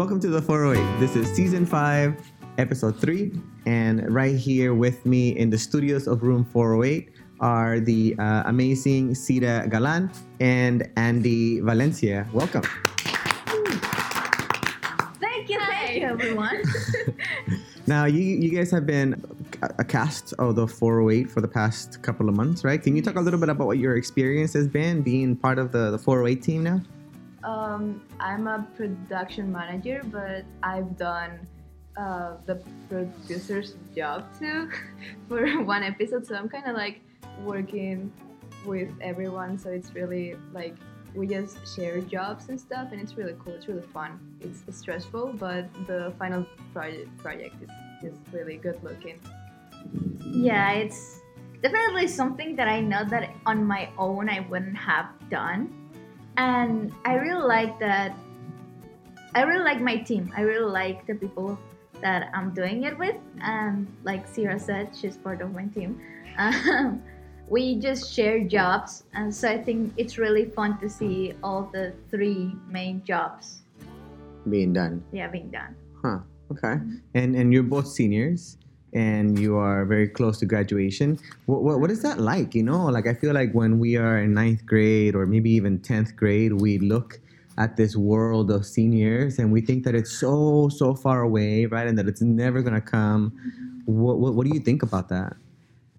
Welcome to the 408. This is season five, episode three. And right here with me in the studios of room 408 are the uh, amazing Sita Galan and Andy Valencia. Welcome. Thank you, thank you, everyone. Now, you, you guys have been a a cast of the 408 for the past couple of months, right? Can you talk a little bit about what your experience has been being part of the, the 408 team now? Um, I'm a production manager, but I've done uh, the producer's job too for one episode. So I'm kind of like working with everyone. So it's really like we just share jobs and stuff, and it's really cool. It's really fun. It's stressful, but the final project project is is really good looking. yeah, it's definitely something that I know that on my own I wouldn't have done. And I really like that. I really like my team. I really like the people that I'm doing it with. And like Sierra said, she's part of my team. Um, we just share jobs. And so I think it's really fun to see all the three main jobs, Being done. yeah, being done. Huh. Okay. And and you're both seniors, and you are very close to graduation. What, what what is that like? You know, like I feel like when we are in ninth grade or maybe even tenth grade, we look at this world of seniors and we think that it's so so far away, right? And that it's never gonna come. What what, what do you think about that?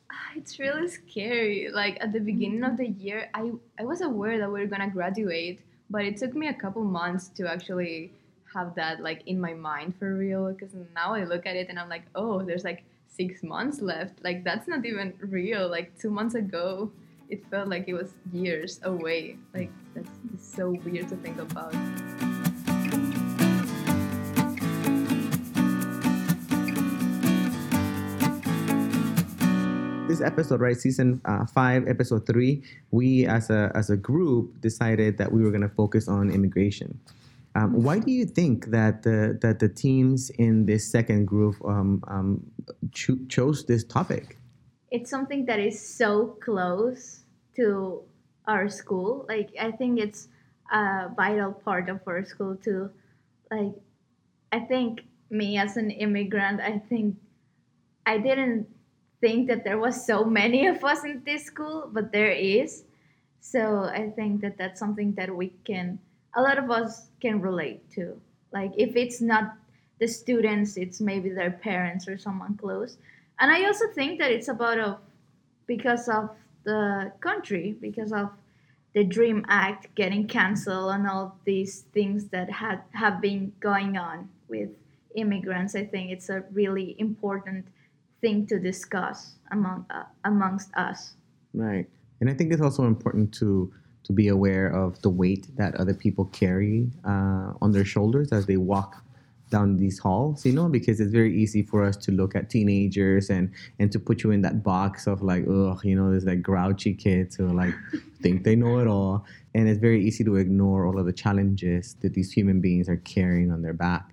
It's really scary. Like at the beginning of the year, I I was aware that we were gonna graduate, but it took me a couple months to actually have that like in my mind for real. Because now I look at it and I'm like, oh, there's like six months left. Like that's not even real. Like two months ago, it felt like it was years away. Like that's so weird to think about. this episode, right, season uh, five, episode three, we as a as a group decided that we were going to focus on immigration. Um, why do you think that the that the teams in this second group um, um, cho- chose this topic? it's something that is so close to our school. Like I think it's a vital part of our school too. Like I think me as an immigrant, I think I didn't think that there was so many of us in this school, but there is. So I think that that's something that we can a lot of us can relate to. Like if it's not the students, it's maybe their parents or someone close and I also think that it's about a because of the country, because of the Dream Act getting canceled and all these things that had have been going on with immigrants. I think it's a really important thing to discuss among uh, amongst us. Right, and I think it's also important to to be aware of the weight that other people carry uh, on their shoulders as they walk down these halls, you know, because it's very easy for us to look at teenagers and and to put you in that box of like, oh, you know, there's like grouchy kids who like think they know it all, and it's very easy to ignore all of the challenges that these human beings are carrying on their back.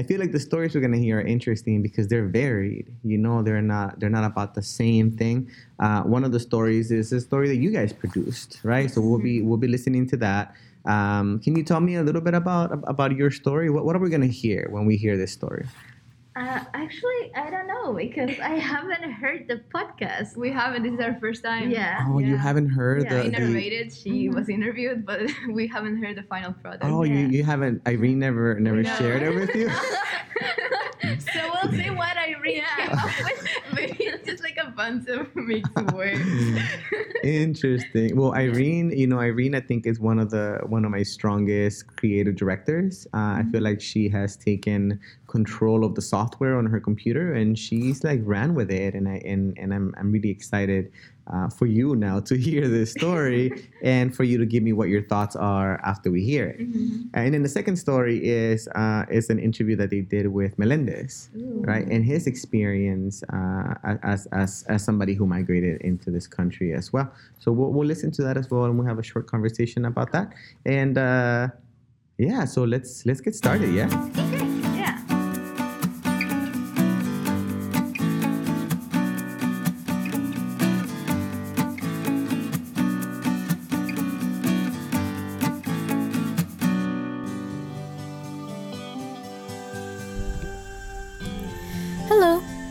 I feel like the stories we're gonna hear are interesting because they're varied. You know, they're not they're not about the same thing. Uh, one of the stories is a story that you guys produced, right? So we'll be we'll be listening to that. Um, can you tell me a little bit about about your story? What what are we gonna hear when we hear this story? Uh, actually, I don't know because I haven't heard the podcast. We haven't. This is our first time. Yeah. Oh, you haven't heard Yeah, the, I the narrated. She Mhm. was interviewed, but we haven't heard the final product. Oh, you, Yeah. you haven't Irene never never No. shared it with you? so we'll see what I read. yeah, maybe it's just like a bunch of mixed words. Interesting. Well, Irene, you know, Irene, I think is one of the one of my strongest creative directors. Uh, I feel like she has taken control of the software on her computer, and she's like ran with it. And I and and I'm I'm really excited uh, for you now to hear this story and for you to give me what your thoughts are after we hear it. And then the second story is uh, is an interview that they did with Melendez, right? And his experience uh, as, as as somebody who migrated into this country as well. So we'll, we'll listen to that as well, and we'll have a short conversation about that. And uh, yeah, so let's let's get started. Yeah.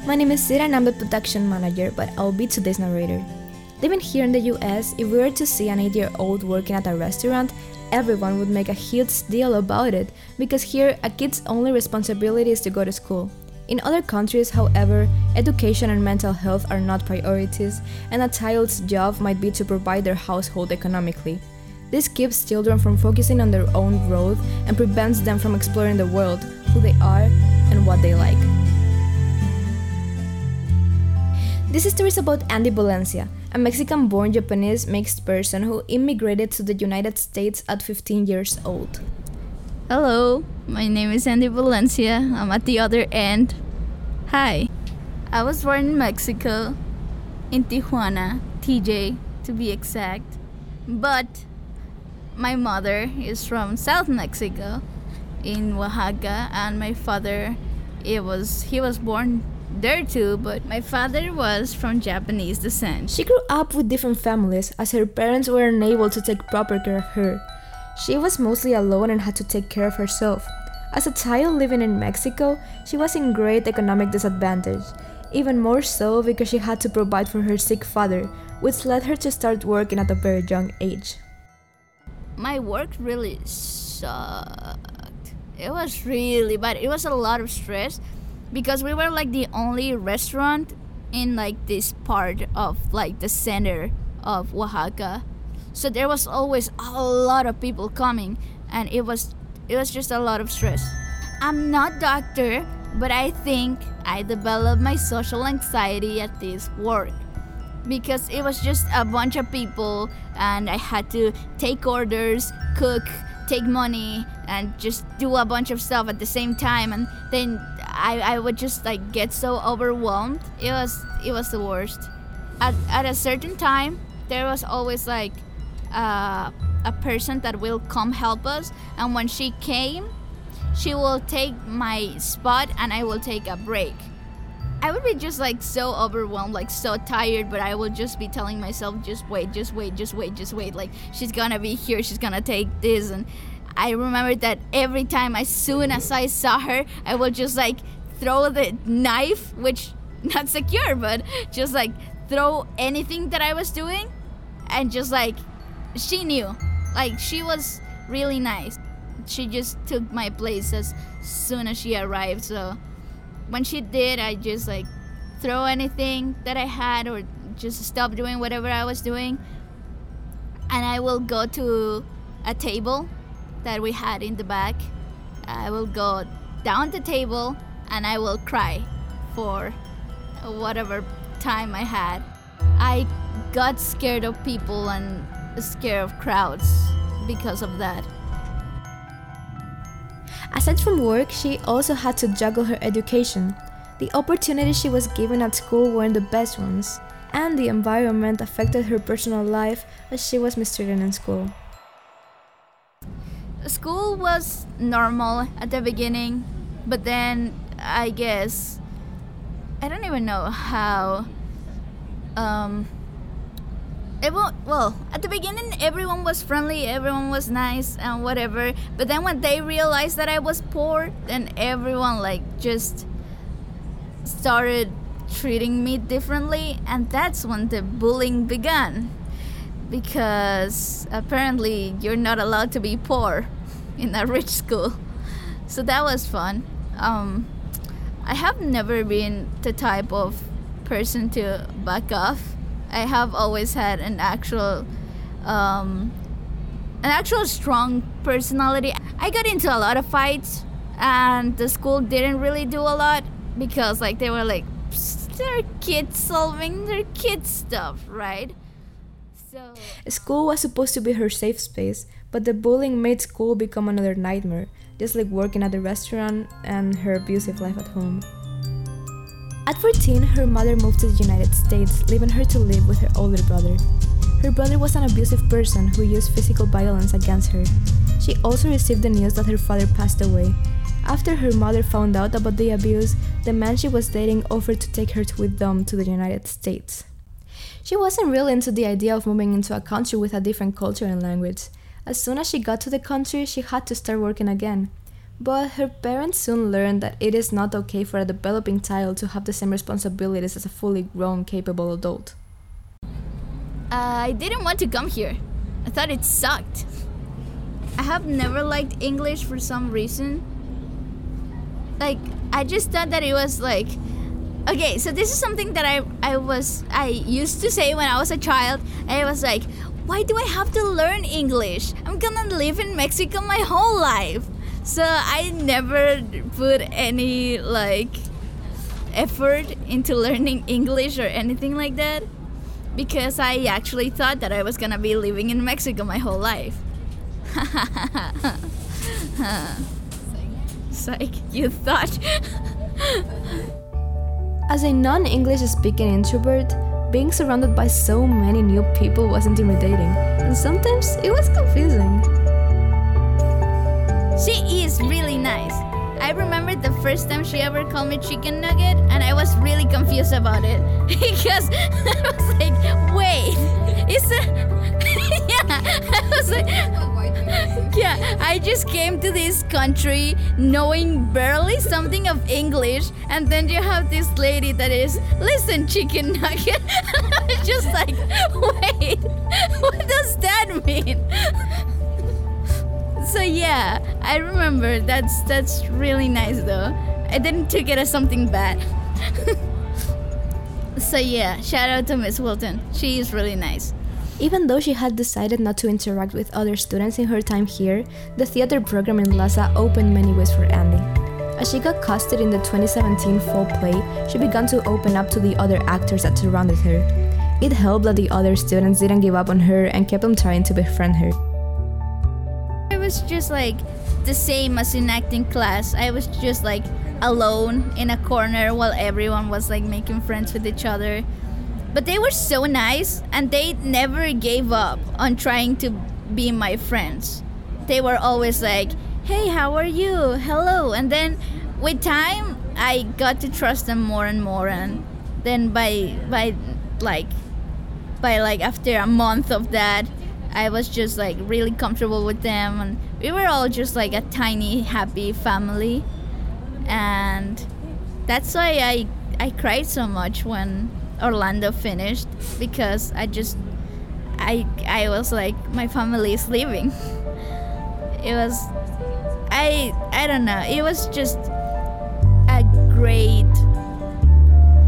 My name is Sierra and I'm the production manager, but I'll be today's narrator. Living here in the US, if we were to see an 8 year old working at a restaurant, everyone would make a huge deal about it because here a kid's only responsibility is to go to school. In other countries, however, education and mental health are not priorities, and a child's job might be to provide their household economically. This keeps children from focusing on their own growth and prevents them from exploring the world, who they are, and what they like. This story is about Andy Valencia, a Mexican born Japanese mixed person who immigrated to the United States at 15 years old. Hello, my name is Andy Valencia. I'm at the other end. Hi. I was born in Mexico, in Tijuana, TJ to be exact. But my mother is from South Mexico, in Oaxaca, and my father, it was he was born there too, but my father was from Japanese descent. She grew up with different families as her parents were unable to take proper care of her. She was mostly alone and had to take care of herself. As a child living in Mexico, she was in great economic disadvantage, even more so because she had to provide for her sick father, which led her to start working at a very young age. My work really sucked. It was really bad. It was a lot of stress because we were like the only restaurant in like this part of like the center of Oaxaca. So there was always a lot of people coming and it was it was just a lot of stress. I'm not doctor but i think i developed my social anxiety at this work because it was just a bunch of people and i had to take orders cook take money and just do a bunch of stuff at the same time and then I, I would just like get so overwhelmed. It was it was the worst. At, at a certain time there was always like uh, a person that will come help us. And when she came she will take my spot and i will take a break. I would be just like so overwhelmed like so tired but i will just be telling myself just wait just wait just wait just wait. Like she's gonna be here. She's gonna take this. And i remember that every time as soon as i saw her i would just like throw the knife which not secure but just like throw anything that i was doing and just like she knew. Like she was really nice. She just took my place as soon as she arrived. So when she did, I just like throw anything that I had or just stop doing whatever I was doing. And I will go to a table that we had in the back. I will go down the table and I will cry for whatever time I had. I got scared of people and scared of crowds because of that. Aside from work, she also had to juggle her education. The opportunities she was given at school weren't the best ones, and the environment affected her personal life as she was mistreated in school. School was normal at the beginning, but then I guess I don't even know how um, everyone well at the beginning everyone was friendly everyone was nice and whatever but then when they realized that i was poor then everyone like just started treating me differently and that's when the bullying began because apparently you're not allowed to be poor in a rich school so that was fun um, i have never been the type of person to back off I have always had an actual um, an actual strong personality. I got into a lot of fights and the school didn't really do a lot because like they were like they're kids solving their kids stuff, right? School was supposed to be her safe space, but the bullying made school become another nightmare, just like working at the restaurant and her abusive life at home. At 14, her mother moved to the United States, leaving her to live with her older brother. Her brother was an abusive person who used physical violence against her. She also received the news that her father passed away. After her mother found out about the abuse, the man she was dating offered to take her with them to the United States. She wasn't really into the idea of moving into a country with a different culture and language. As soon as she got to the country, she had to start working again. But her parents soon learned that it is not okay for a developing child to have the same responsibilities as a fully grown, capable adult. Uh, I didn't want to come here. I thought it sucked. I have never liked English for some reason. Like, I just thought that it was like. Okay, so this is something that I, I was I used to say when I was a child, it was like, why do I have to learn English? I'm gonna live in Mexico my whole life. So I never put any like effort into learning English or anything like that because I actually thought that I was gonna be living in Mexico my whole life. Psych, you thought. As a non English speaking introvert, being surrounded by so many new people was intimidating, and sometimes it was confusing. She is really nice. I remember the first time she ever called me chicken nugget, and I was really confused about it because I was like, "Wait, is it?" yeah, I was like, "Yeah." I just came to this country knowing barely something of English, and then you have this lady that is, "Listen, chicken nugget." Just like, "Wait, what does that mean?" so yeah, I remember. That's that's really nice though. I didn't take it as something bad. so yeah, shout out to Miss Wilton. She is really nice. Even though she had decided not to interact with other students in her time here, the theater program in LASA opened many ways for Andy. As she got casted in the 2017 fall play, she began to open up to the other actors that surrounded her. It helped that the other students didn't give up on her and kept on trying to befriend her. It was just like the same as in acting class. I was just like alone in a corner while everyone was like making friends with each other. But they were so nice and they never gave up on trying to be my friends. They were always like, "Hey, how are you? Hello." And then with time, I got to trust them more and more and then by by like by like after a month of that, I was just like really comfortable with them, and we were all just like a tiny happy family, and that's why I I cried so much when Orlando finished because I just I I was like my family is leaving. It was I I don't know. It was just a great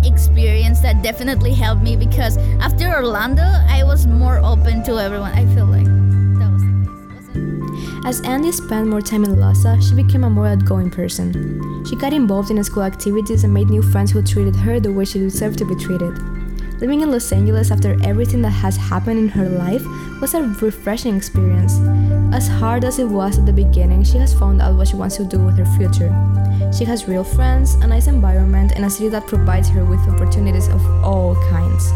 experience that definitely helped me because after Orlando, I was more open to everyone. I feel like As Andy spent more time in LASA, she became a more outgoing person. She got involved in school activities and made new friends who treated her the way she deserved to be treated. Living in Los Angeles after everything that has happened in her life was a refreshing experience. As hard as it was at the beginning, she has found out what she wants to do with her future. She has real friends, a nice environment, and a city that provides her with opportunities of all kinds.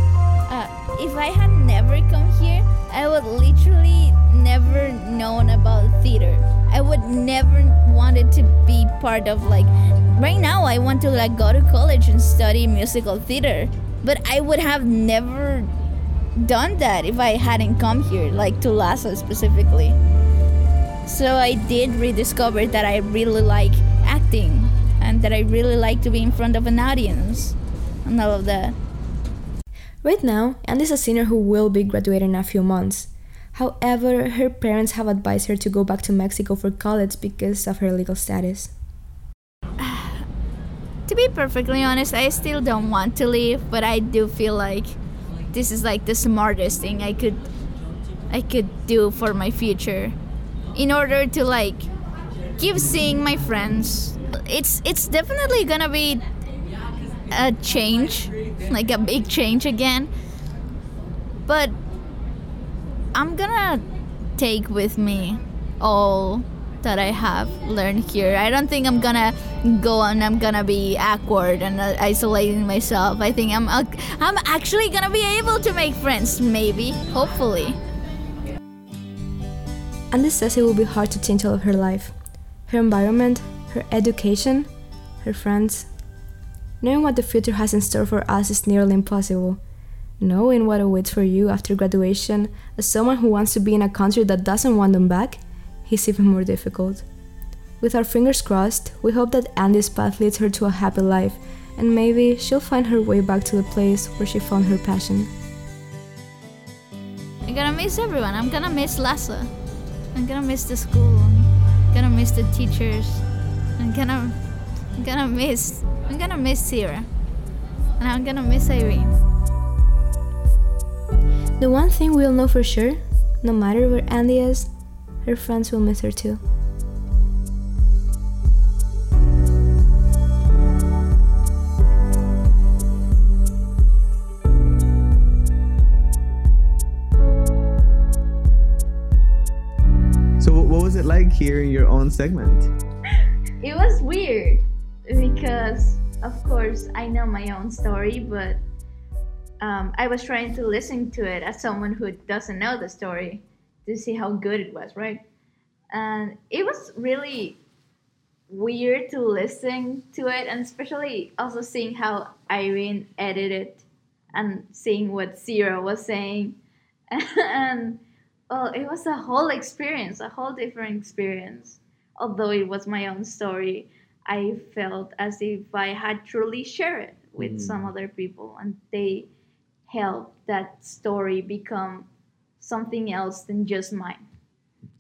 Uh, if I had never come here, I would literally never known about theater. I would never wanted to be part of like right now I want to like go to college and study musical theater. But I would have never done that if I hadn't come here, like to LASA specifically. So I did rediscover that I really like acting and that I really like to be in front of an audience and all of that. Right now, Andy's a senior who will be graduating in a few months. However, her parents have advised her to go back to Mexico for college because of her legal status. To be perfectly honest, I still don't want to leave, but I do feel like this is like the smartest thing I could I could do for my future in order to like keep seeing my friends. It's it's definitely going to be a change, like a big change again. But I'm to take with me all that I have learned here. I don't think I'm gonna go and I'm gonna be awkward and uh, isolating myself. I think I'm uh, I'm actually gonna be able to make friends, maybe, hopefully. Andy says it will be hard to change all of her life her environment, her education, her friends. Knowing what the future has in store for us is nearly impossible. Knowing what awaits for you after graduation, as someone who wants to be in a country that doesn't want them back, is even more difficult. With our fingers crossed, we hope that Andy's path leads her to a happy life, and maybe she'll find her way back to the place where she found her passion. I'm gonna miss everyone. I'm gonna miss LASA. I'm gonna miss the school. I'm gonna miss the teachers. I'm gonna, I'm gonna miss, I'm gonna miss Sierra, and I'm gonna miss Irene. The one thing we'll know for sure, no matter where Andy is, her friends will miss her too. So, what was it like hearing your own segment? It was weird because, of course, I know my own story, but um, I was trying to listen to it as someone who doesn't know the story to see how good it was, right? And it was really weird to listen to it, and especially also seeing how Irene edited and seeing what Sierra was saying. and well, it was a whole experience, a whole different experience. Although it was my own story, I felt as if I had truly shared it with Mm. some other people, and they helped that story become something else than just mine.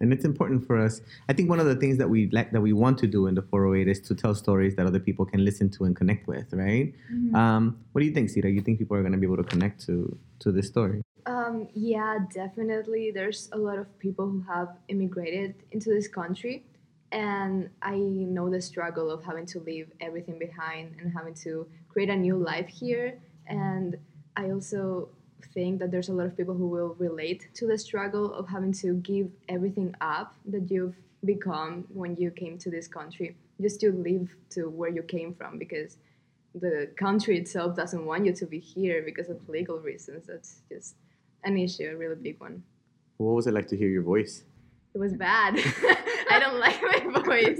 and it's important for us. I think one of the things that we like that we want to do in the 408 is to tell stories that other people can listen to and connect with, right? Um, what do you think, Sita? You think people are going to be able to connect to to this story? Um, yeah, definitely. There's a lot of people who have immigrated into this country, and I know the struggle of having to leave everything behind and having to create a new life here. And I also think that there's a lot of people who will relate to the struggle of having to give everything up that you've become when you came to this country just to live to where you came from because the country itself doesn't want you to be here because of legal reasons. That's just an issue, a really big one. What was it like to hear your voice? It was bad. I don't like my voice.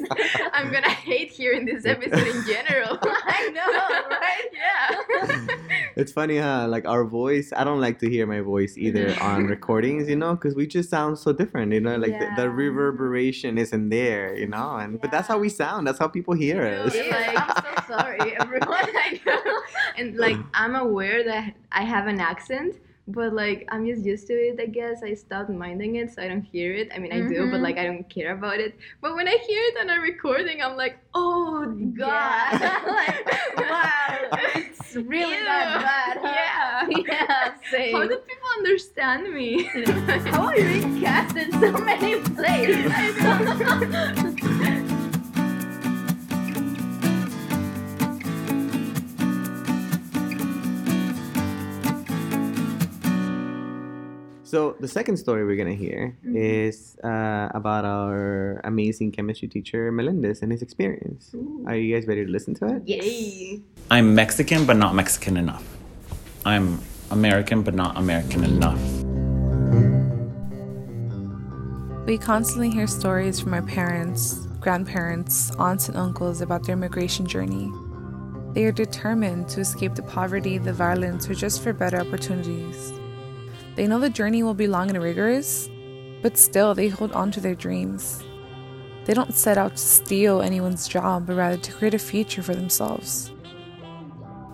I'm gonna hate hearing this episode in general. I know, right? Yeah. It's funny, huh? Like our voice, I don't like to hear my voice either on recordings, you know, because we just sound so different, you know, like the, the reverberation isn't there, you know, and but that's how we sound. That's how people hear us. It's like, I'm so sorry, everyone. I know. And like, I'm aware that I have an accent, but like, I'm just used to it. I guess I stopped minding it, so I don't hear it. I mean, I do, but Mhm. like, I don't care about it. But when I hear it on a recording, I'm like, oh god, like, wow, it's really Ew. that bad. Huh? Yeah. Yeah, same. How do people understand me? How are you being cast in so many plays? So the second story we're gonna hear Mm-hmm. is uh, about our amazing chemistry teacher Melendez and his experience. Are you guys ready to listen to it? Yay! I'm Mexican, but not Mexican enough. I'm American, but not American enough. We constantly hear stories from our parents, grandparents, aunts, and uncles about their immigration journey. They are determined to escape the poverty, the violence, or just for better opportunities. They know the journey will be long and rigorous, but still they hold on to their dreams. They don't set out to steal anyone's job, but rather to create a future for themselves.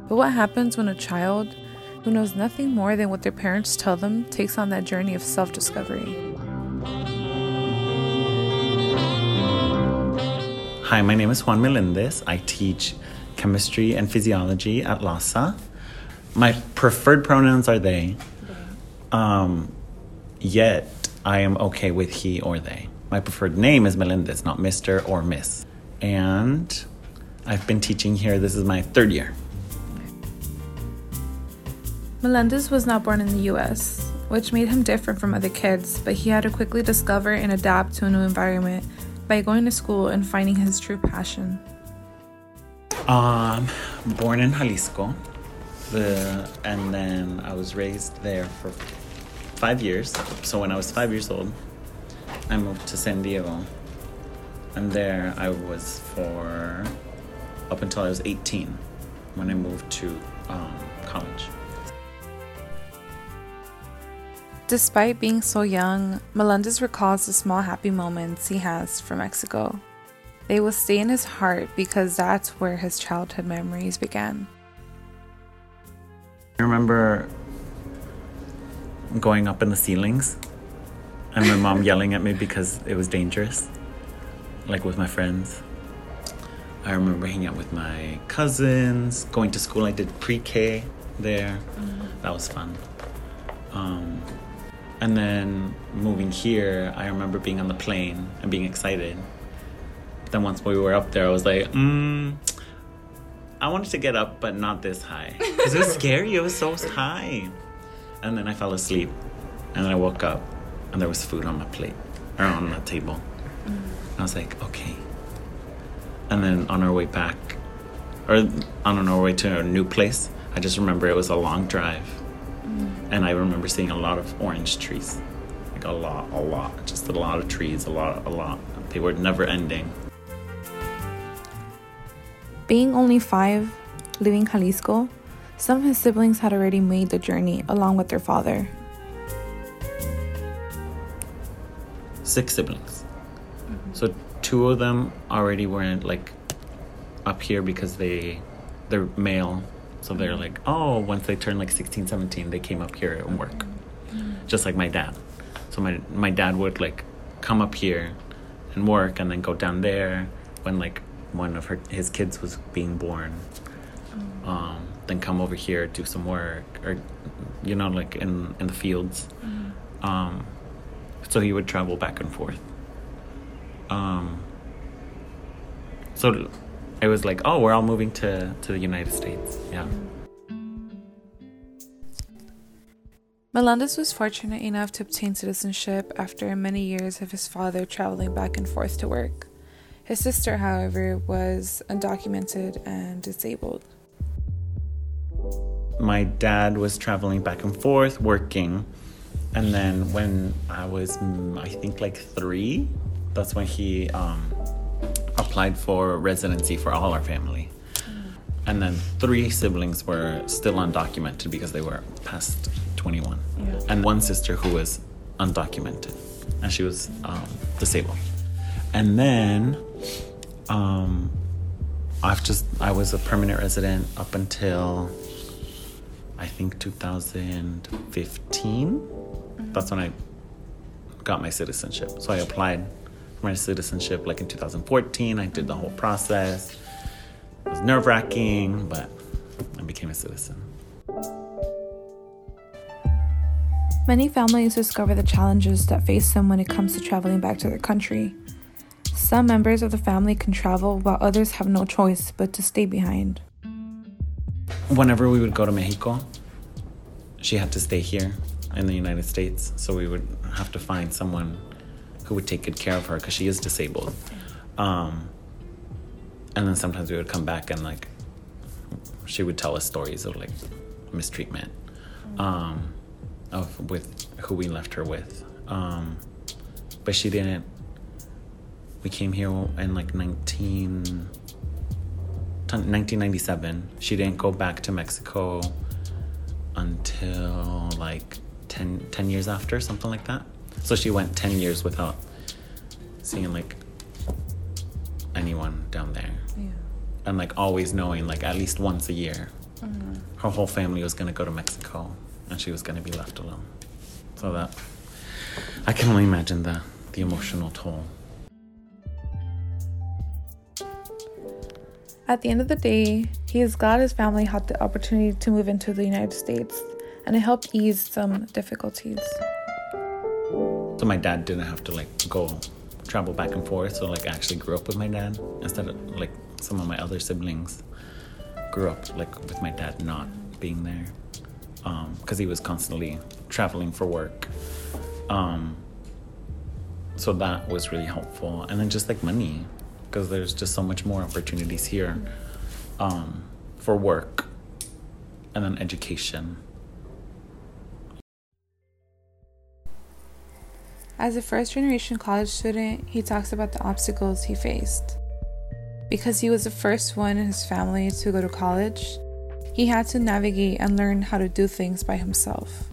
But what happens when a child who knows nothing more than what their parents tell them takes on that journey of self discovery? Hi, my name is Juan Melendez. I teach chemistry and physiology at LASA. My preferred pronouns are they. Um, yet, I am okay with he or they. My preferred name is Melendez, not Mr. or Miss. And I've been teaching here, this is my third year. Melendez was not born in the US, which made him different from other kids, but he had to quickly discover and adapt to a new environment by going to school and finding his true passion. Um, born in Jalisco, the, and then I was raised there for five years. So when I was five years old, I moved to San Diego, and there I was for up until I was 18 when I moved to um, college. Despite being so young, Melendez recalls the small happy moments he has from Mexico. They will stay in his heart because that's where his childhood memories began. I remember going up in the ceilings and my mom yelling at me because it was dangerous, like with my friends. I remember hanging out with my cousins, going to school. I did pre K there. That was fun. Um, and then moving here, I remember being on the plane and being excited. Then once we were up there, I was like, mm, I wanted to get up, but not this high. Because it was scary. It was so high. And then I fell asleep. And then I woke up, and there was food on my plate, or on the table. Mm. I was like, okay. And then on our way back, or on our way to a new place, I just remember it was a long drive. Mm. And I remember seeing a lot of orange trees. Like a lot, a lot. Just a lot of trees, a lot, a lot. They were never ending. Being only five, leaving Jalisco, some of his siblings had already made the journey along with their father. Six siblings. So two of them already weren't like up here because they they're male. So they're like, oh, once they turn like 16, 17, they came up here and work. Just like my dad. So my my dad would like come up here and work and then go down there when like one of her his kids was being born. Um, then come over here, do some work or you know, like in, in the fields. Um, so he would travel back and forth. Um, so it was like, oh, we're all moving to, to the United States. Yeah. Melendez was fortunate enough to obtain citizenship after many years of his father traveling back and forth to work. His sister, however, was undocumented and disabled. My dad was traveling back and forth, working. And then when I was, mm, I think, like three, that's when he um, applied for residency for all our family. And then three siblings were still undocumented because they were past 21. And one sister who was undocumented and she was um, disabled. And then um, I've just, I was a permanent resident up until I think 2015. That's when I got my citizenship. So I applied for my citizenship like in 2014. I did the whole process. It was nerve wracking, but I became a citizen. Many families discover the challenges that face them when it comes to traveling back to their country. Some members of the family can travel while others have no choice but to stay behind. Whenever we would go to Mexico, she had to stay here in the United States. So we would have to find someone who would take good care of her because she is disabled. Um, and then sometimes we would come back and like she would tell us stories of like mistreatment um, of with who we left her with. Um, but she didn't. We came here in like 19, 1997. She didn't go back to Mexico until like 10, 10 years after, something like that. So she went 10 years without seeing like anyone down there. Yeah. And like always knowing like at least once a year mm-hmm. her whole family was gonna go to Mexico and she was gonna be left alone. So that I can only imagine the the emotional toll. At the end of the day, he is glad his family had the opportunity to move into the United States, and it helped ease some difficulties. So my dad didn't have to like go travel back and forth. So like I actually grew up with my dad instead of like some of my other siblings grew up like with my dad not being there because he was constantly traveling for work. Um, so that was really helpful, and then just like money because there's just so much more opportunities here um, for work and then education. As a first generation college student, he talks about the obstacles he faced. Because he was the first one in his family to go to college, he had to navigate and learn how to do things by himself.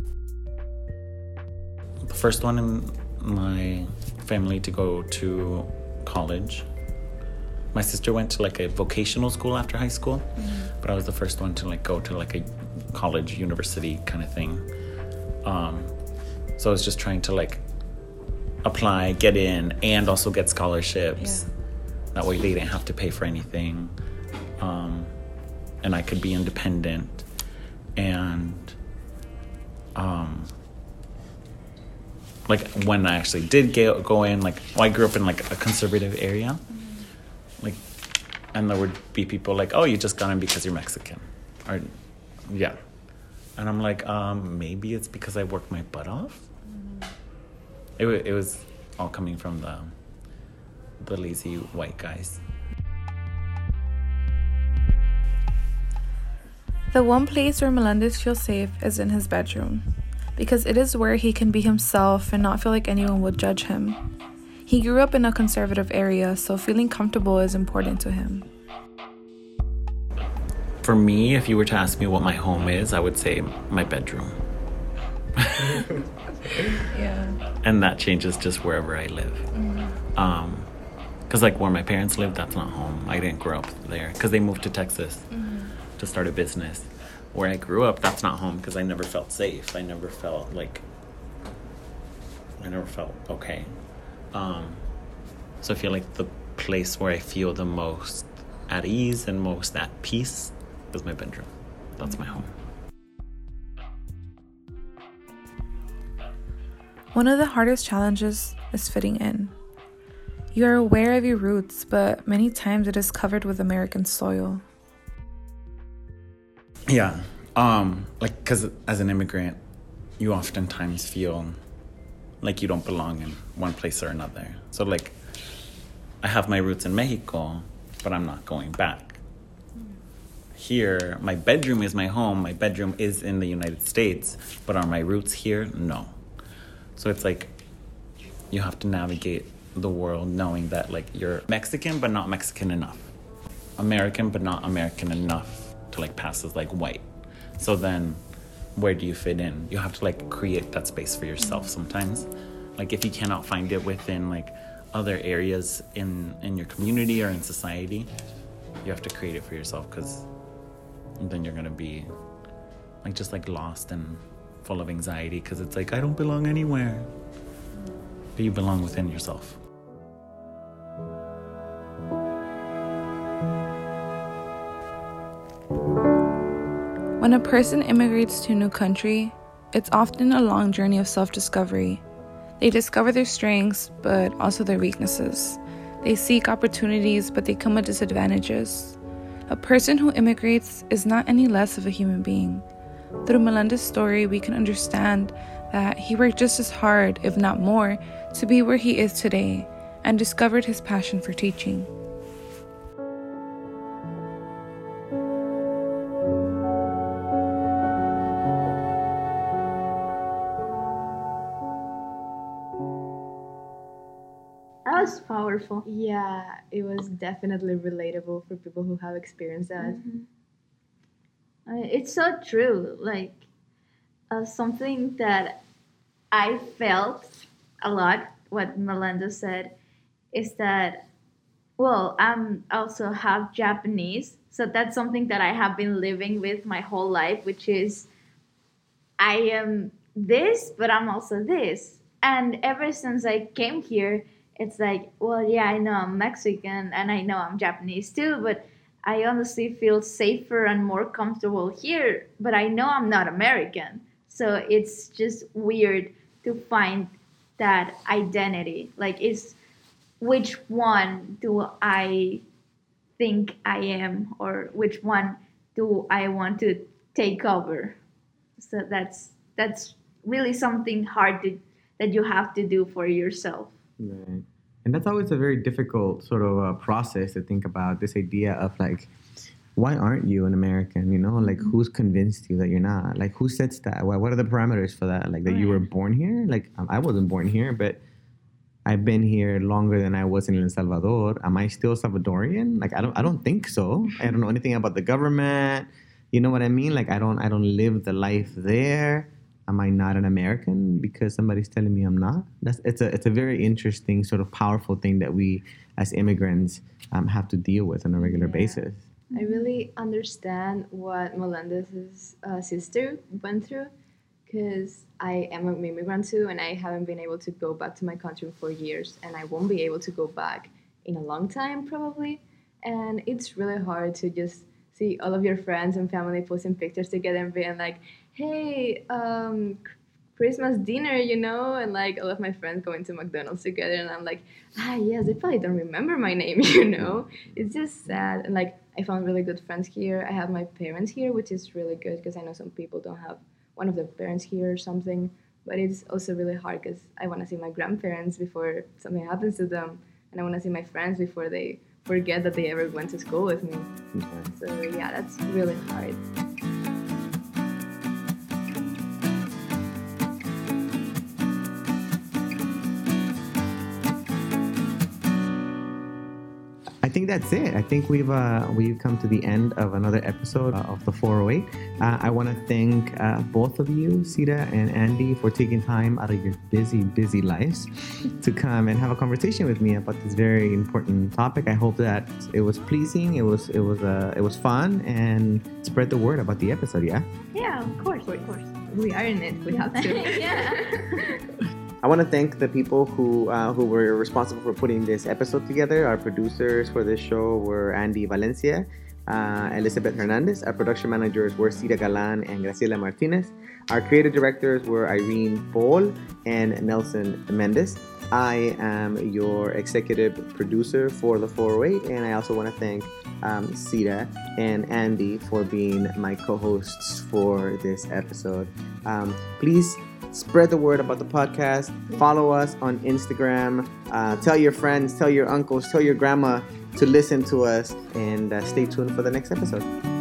the first one in my family to go to college. My sister went to like a vocational school after high school, but I was the first one to like go to like a college, university kind of thing. Um, so I was just trying to like apply, get in, and also get scholarships. That way they didn't have to pay for anything. Um, and I could be independent. And um, like when I actually did go, go in, like well, I grew up in like a conservative area, like, and there would be people like, "Oh, you just got in because you're Mexican," or, yeah, and I'm like, um, maybe it's because I worked my butt off. It wa- it was all coming from the the lazy white guys. The one place where Melendez feels safe is in his bedroom, because it is where he can be himself and not feel like anyone would judge him. He grew up in a conservative area, so feeling comfortable is important to him. For me, if you were to ask me what my home is, I would say my bedroom. Yeah. and that changes just wherever I live. Um, cause like where my parents live, that's not home. I didn't grow up there because they moved to Texas to start a business. Where I grew up, that's not home because I never felt safe. I never felt like I never felt okay. Um, so I feel like the place where I feel the most at ease and most at peace is my bedroom. That's my home. One of the hardest challenges is fitting in. You are aware of your roots, but many times it is covered with American soil. Yeah. Um, like, cause as an immigrant, you oftentimes feel like you don't belong in one place or another. So like, I have my roots in Mexico, but I'm not going back. Here, my bedroom is my home. My bedroom is in the United States, but are my roots here? No. So it's like you have to navigate the world knowing that like you're Mexican but not Mexican enough. American but not American enough to like pass as like white. So then where do you fit in? You have to like create that space for yourself mm-hmm. sometimes. Like if you cannot find it within like other areas in in your community or in society, you have to create it for yourself cuz then you're going to be like just like lost and full of anxiety cuz it's like I don't belong anywhere. But you belong within yourself. When a person immigrates to a new country, it's often a long journey of self discovery. They discover their strengths, but also their weaknesses. They seek opportunities, but they come with disadvantages. A person who immigrates is not any less of a human being. Through Melendez's story, we can understand that he worked just as hard, if not more, to be where he is today and discovered his passion for teaching. Was powerful. Yeah, it was definitely relatable for people who have experienced that. Mean, it's so true. Like uh, something that I felt a lot. What Melendez said is that, well, I'm also half Japanese, so that's something that I have been living with my whole life, which is I am this, but I'm also this. And ever since I came here, it's like, well, yeah, I know I'm Mexican and I know I'm Japanese too, but I honestly feel safer and more comfortable here, but I know I'm not American. So it's just weird to find that identity. Like, is which one do I think I am, or which one do I want to take over? So that's that's really something hard to that you have to do for yourself. Right. And that's always a very difficult sort of uh, process to think about this idea of like, why aren't you an American? You know, like who's convinced you that you're not? Like who sets that? What what are the parameters for that? Like that you were born here? Like um, I wasn't born here, but I've been here longer than I was in El Salvador. Am I still Salvadorian? Like I don't I don't think so. I don't know anything about the government. You know what I mean? Like I don't I don't live the life there. Am I not an American because somebody's telling me I'm not? That's it's a it's a very interesting sort of powerful thing that we as immigrants um, have to deal with on a regular Yeah. basis. I really understand what Melendez's uh, sister went through because I am an immigrant too, and I haven't been able to go back to my country for years, and I won't be able to go back in a long time probably. And it's really hard to just see all of your friends and family posting pictures together and being like, "Hey, um, Christmas dinner," you know, and like all of my friends going to McDonald's together, and I'm like, ah, yes, they probably don't remember my name, you know. It's just sad, and like I found really good friends here. I have my parents here, which is really good because I know some people don't have one of their parents here or something. But it's also really hard because I want to see my grandparents before something happens to them, and I want to see my friends before they forget that they ever went to school with me. So yeah, that's really hard. Think that's it. I think we've uh, we've come to the end of another episode uh, of the 408. Uh, I want to thank uh, both of you, Sita and Andy, for taking time out of your busy, busy lives to come and have a conversation with me about this very important topic. I hope that it was pleasing, it was it was uh, it was fun, and spread the word about the episode. Yeah. Yeah, of course, of course. We are in it. We have to. yeah. I want to thank the people who uh, who were responsible for putting this episode together. Our producers for this show were Andy Valencia, uh, Elizabeth Hernandez. Our production managers were Cita Galan and Graciela Martinez. Our creative directors were Irene Paul and Nelson Mendez. I am your executive producer for the 408, and I also want to thank um, Cita and Andy for being my co-hosts for this episode. Um, please spread the word about the podcast. Follow us on Instagram. Uh, tell your friends, tell your uncles, tell your grandma to listen to us, and uh, stay tuned for the next episode.